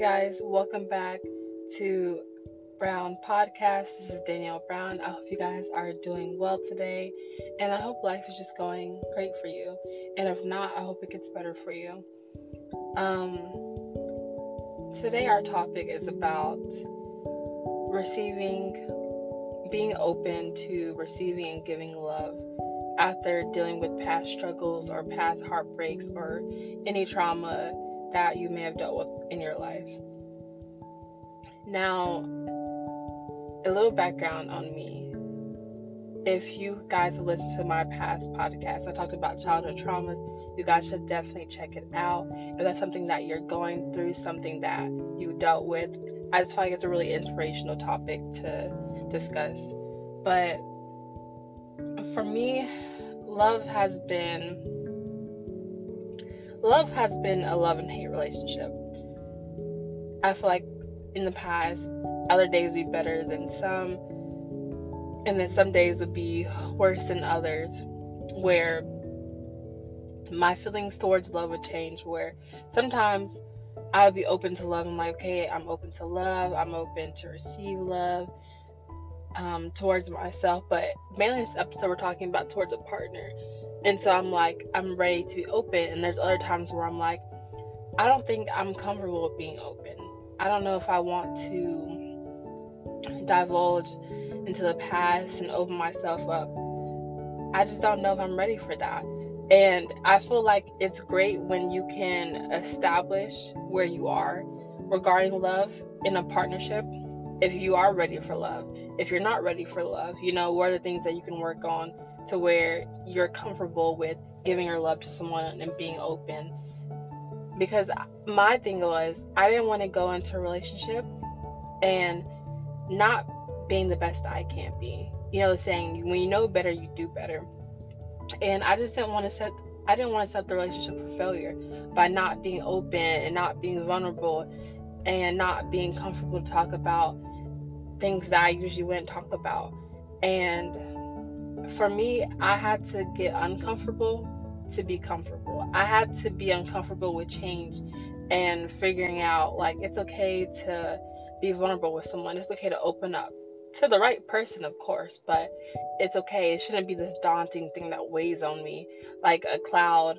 Guys. Welcome back to Brown Podcast. This is Danielle Brown. I hope you guys are doing well today, and I hope life is just going great for you. And if not, I hope it gets better for you. Um, today, our topic is about receiving, being open to receiving and giving love after dealing with past struggles or past heartbreaks or any trauma that you may have dealt with in your life. Now, a little background on me. If you guys have listened to my past podcast, I talked about childhood traumas. You guys should definitely check it out. If that's something that you're going through, something that you dealt with, I just feel like it's a really inspirational topic to discuss. But for me, love has been love has been a love and hate relationship. I feel like in the past, other days would be better than some, and then some days would be worse than others, where my feelings towards love would change. Where sometimes I would be open to love. I'm like, okay, I'm open to love, I'm open to receive love. Um, towards myself, but mainly this episode we're talking about towards a partner. And so I'm like, I'm ready to be open. And there's other times where I'm like, I don't think I'm comfortable with being open. I don't know if I want to divulge into the past and open myself up. I just don't know if I'm ready for that. And I feel like it's great when you can establish where you are regarding love in a partnership if you are ready for love. If you're not ready for love, you know, what are the things that you can work on to where you're comfortable with giving your love to someone and being open. Because my thing was, I didn't want to go into a relationship and not being the best I can be. You know, saying when you know better, you do better. And I just didn't want to set I didn't want to set the relationship for failure by not being open and not being vulnerable and not being comfortable to talk about things that I usually wouldn't talk about. And for me, I had to get uncomfortable to be comfortable. I had to be uncomfortable with change and figuring out like it's okay to be vulnerable with someone. It's okay to open up to the right person, of course, but it's okay. It shouldn't be this daunting thing that weighs on me like a cloud,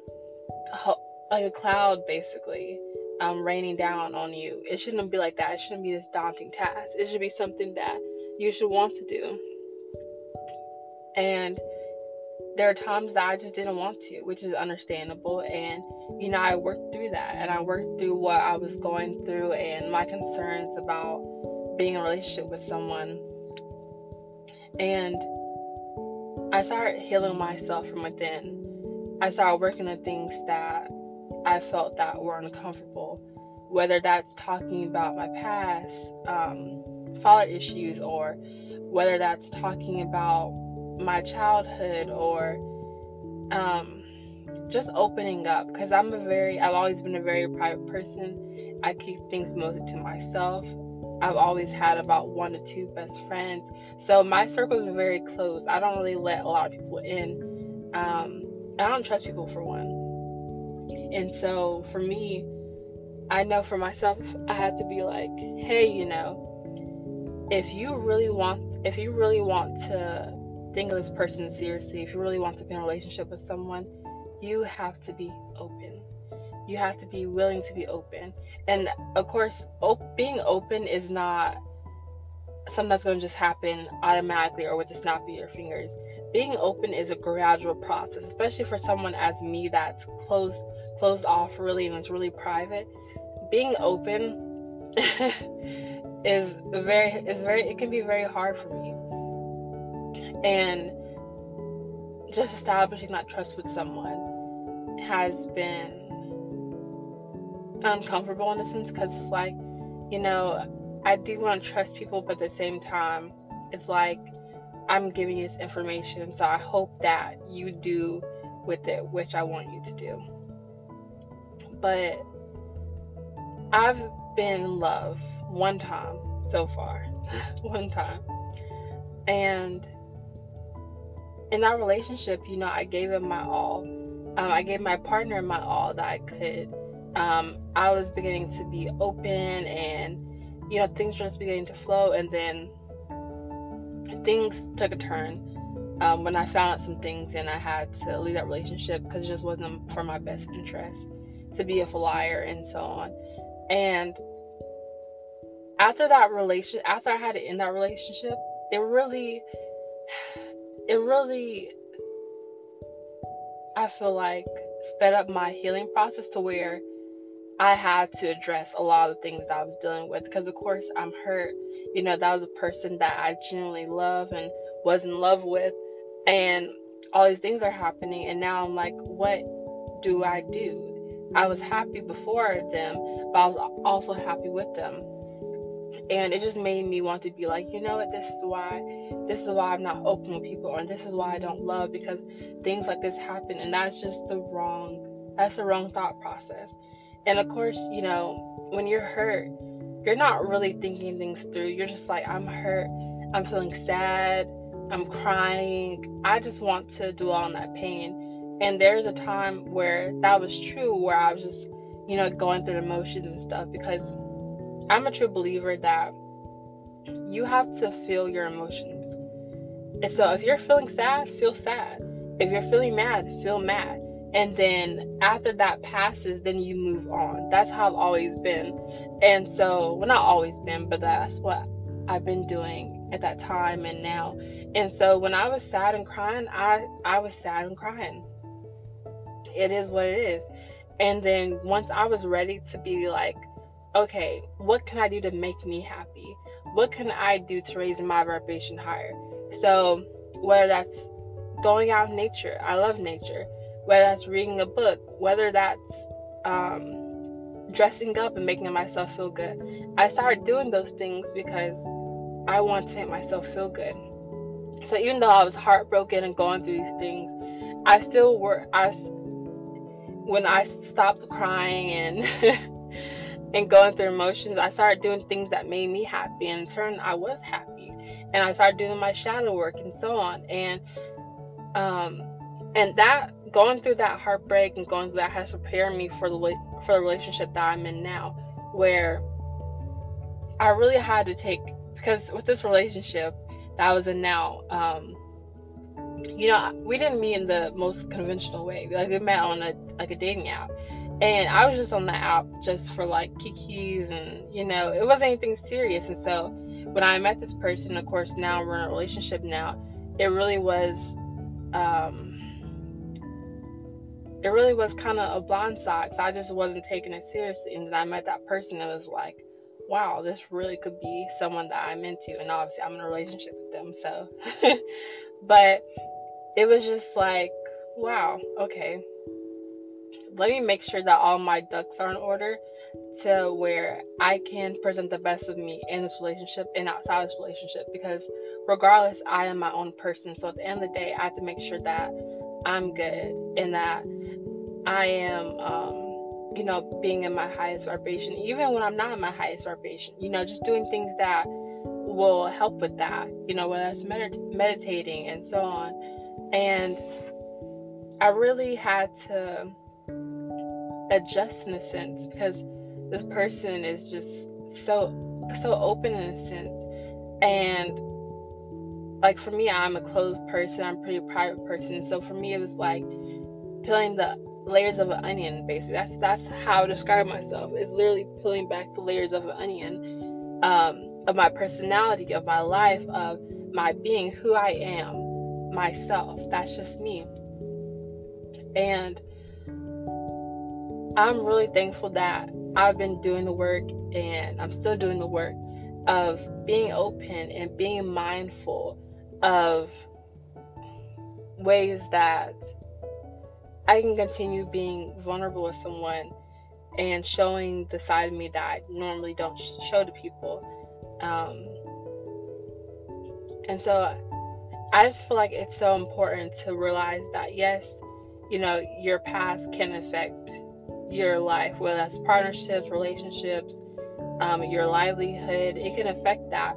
like a cloud basically um, raining down on you. It shouldn't be like that. It shouldn't be this daunting task. It should be something that you should want to do. And there are times that I just didn't want to, which is understandable. And, you know, I worked through that and I worked through what I was going through and my concerns about being in a relationship with someone. And I started healing myself from within. I started working on things that I felt that were uncomfortable, whether that's talking about my past, um, father issues, or whether that's talking about my childhood or um, just opening up because I'm a very, I've always been a very private person. I keep things mostly to myself. I've always had about one to two best friends. So my circles are very close. I don't really let a lot of people in. Um, I don't trust people for one. And so for me, I know for myself, I had to be like, hey, you know, if you really want, if you really want to think of this person seriously, if you really want to be in a relationship with someone, you have to be open. You have to be willing to be open. And of course, op- being open is not something that's going to just happen automatically or with the snap of your fingers. Being open is a gradual process, especially for someone as me that's closed closed off really and it's really private. Being open is very is very it can be very hard for me and just establishing that trust with someone has been uncomfortable in a sense because it's like, you know, I do want to trust people, but at the same time, it's like I'm giving you this information, so I hope that you do with it which I want you to do. But I've been in love one time so far, one time. And in that relationship, you know, I gave him my all. Um, I gave my partner my all that I could. um, I was beginning to be open and you know things were just beginning to flow and then things took a turn um, when I found out some things and I had to leave that relationship because it just wasn't for my best interest to be a flyer and so on. And after that relation, after I had to end that relationship, it really, it really, I feel like sped up my healing process to where I had to address a lot of things I was dealing with because, of course, I'm hurt. You know, that was a person that I genuinely love and was in love with, and all these things are happening, and now I'm like, what do I do? I was happy before them, but I was also happy with them. And it just made me want to be like, you know what, this is why this is why I'm not open with people, and this is why I don't love because things like this happen, and that's just the wrong that's the wrong thought process. And of course, you know, when you're hurt, you're not really thinking things through. You're just like, I'm hurt, I'm feeling sad, I'm crying. I just want to dwell on that pain. And there's a time where that was true, where I was just, you know, going through the emotions and stuff because I'm a true believer that you have to feel your emotions. And so if you're feeling sad, feel sad. If you're feeling mad, feel mad and then after that passes then you move on. That's how i've always been. And so well not always been but that's what i've been doing at that time and now. And so when i was sad and crying i i was sad and crying. It is what it is. And then once i was ready to be like okay what can i do to make me happy? What can i do to raise my vibration higher? So whether that's going out in nature i love nature whether that's reading a book, whether that's um, dressing up and making myself feel good. I started doing those things because I want to make myself feel good. So even though I was heartbroken and going through these things, I still were. I when I stopped crying and and going through emotions, I started doing things that made me happy. And in turn, I was happy, and I started doing my shadow work and so on. And um, and that going through that heartbreak and going through that has prepared me for the for the relationship that I'm in now, where I really had to take because with this relationship that I was in now, um, you know, we didn't meet in the most conventional way. Like we met on a like a dating app, and I was just on the app just for like kikis and you know, it wasn't anything serious. And so when I met this person, of course, now we're in a relationship now. It really was. Um, it really was kind of a blind side. So I just wasn't taking it seriously. And then I met that person and it was like, wow, this really could be someone that I'm into. And obviously, I'm in a relationship with them. So, but it was just like, wow, okay. Let me make sure that all my ducks are in order to where I can present the best of me in this relationship and outside this relationship because regardless, I am my own person. So at the end of the day, I have to make sure that I'm good and that I am, um, you know, being in my highest vibration, even when I'm not in my highest vibration, you know, just doing things that will help with that, you know, whether it's medit- meditating and so on. And I really had to adjust in a sense because this person is just so so open in a sense and like for me i'm a closed person i'm a pretty private person so for me it was like peeling the layers of an onion basically. That's that's how i describe myself is literally peeling back the layers of an onion um, of my personality of my life of my being who i am myself. That's just me. And i'm really thankful that i've been doing the work and i'm still doing the work of being open and being mindful of ways that I can continue being vulnerable with someone and showing the side of me that I normally don't show to people. Um, and so I just feel like it's so important to realize that, yes, you know, your past can affect your life, whether that's partnerships, relationships, um, your livelihood, it can affect that.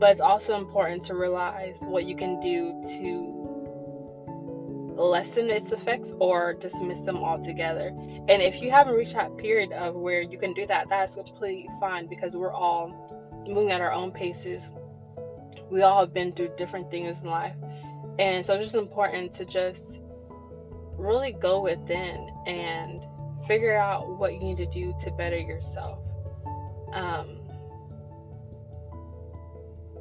But it's also important to realize what you can do to lessen its effects or dismiss them altogether. And if you haven't reached that period of where you can do that, that's completely fine because we're all moving at our own paces. We all have been through different things in life. And so it's just important to just really go within and figure out what you need to do to better yourself. Um,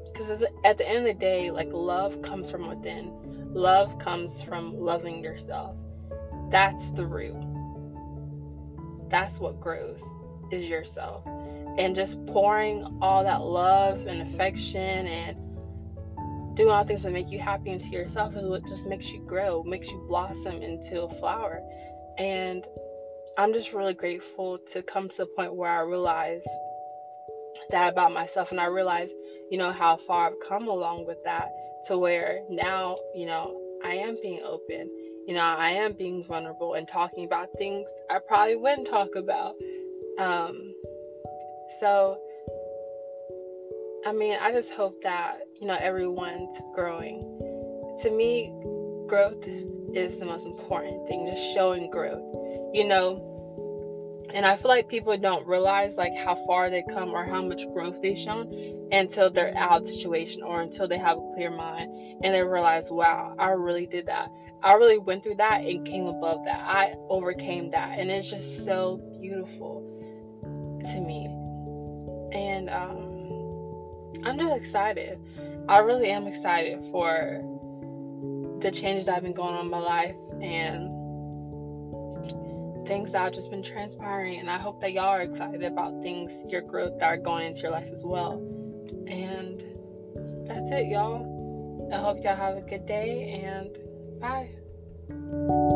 because at the end of the day, like love comes from within. Love comes from loving yourself. That's the root. That's what grows is yourself. And just pouring all that love and affection and doing all things that make you happy into yourself is what just makes you grow, makes you blossom into a flower. And I'm just really grateful to come to the point where I realize that about myself and I realize, you know, how far I've come along with that to where now, you know, I am being open. You know, I am being vulnerable and talking about things I probably wouldn't talk about. Um, so, I mean, I just hope that, you know, everyone's growing. To me, growth is the most important thing, just showing growth. You know, and I feel like people don't realize like how far they come or how much growth they've shown until they're out of situation or until they have a clear mind and they realize, wow, I really did that. I really went through that and came above that. I overcame that. And it's just so beautiful to me. And um I'm just excited. I really am excited for the changes that have been going on in my life and things that have just been transpiring. And I hope that y'all are excited about things, your growth that are going into your life as well. And that's it, y'all. I hope y'all have a good day and bye.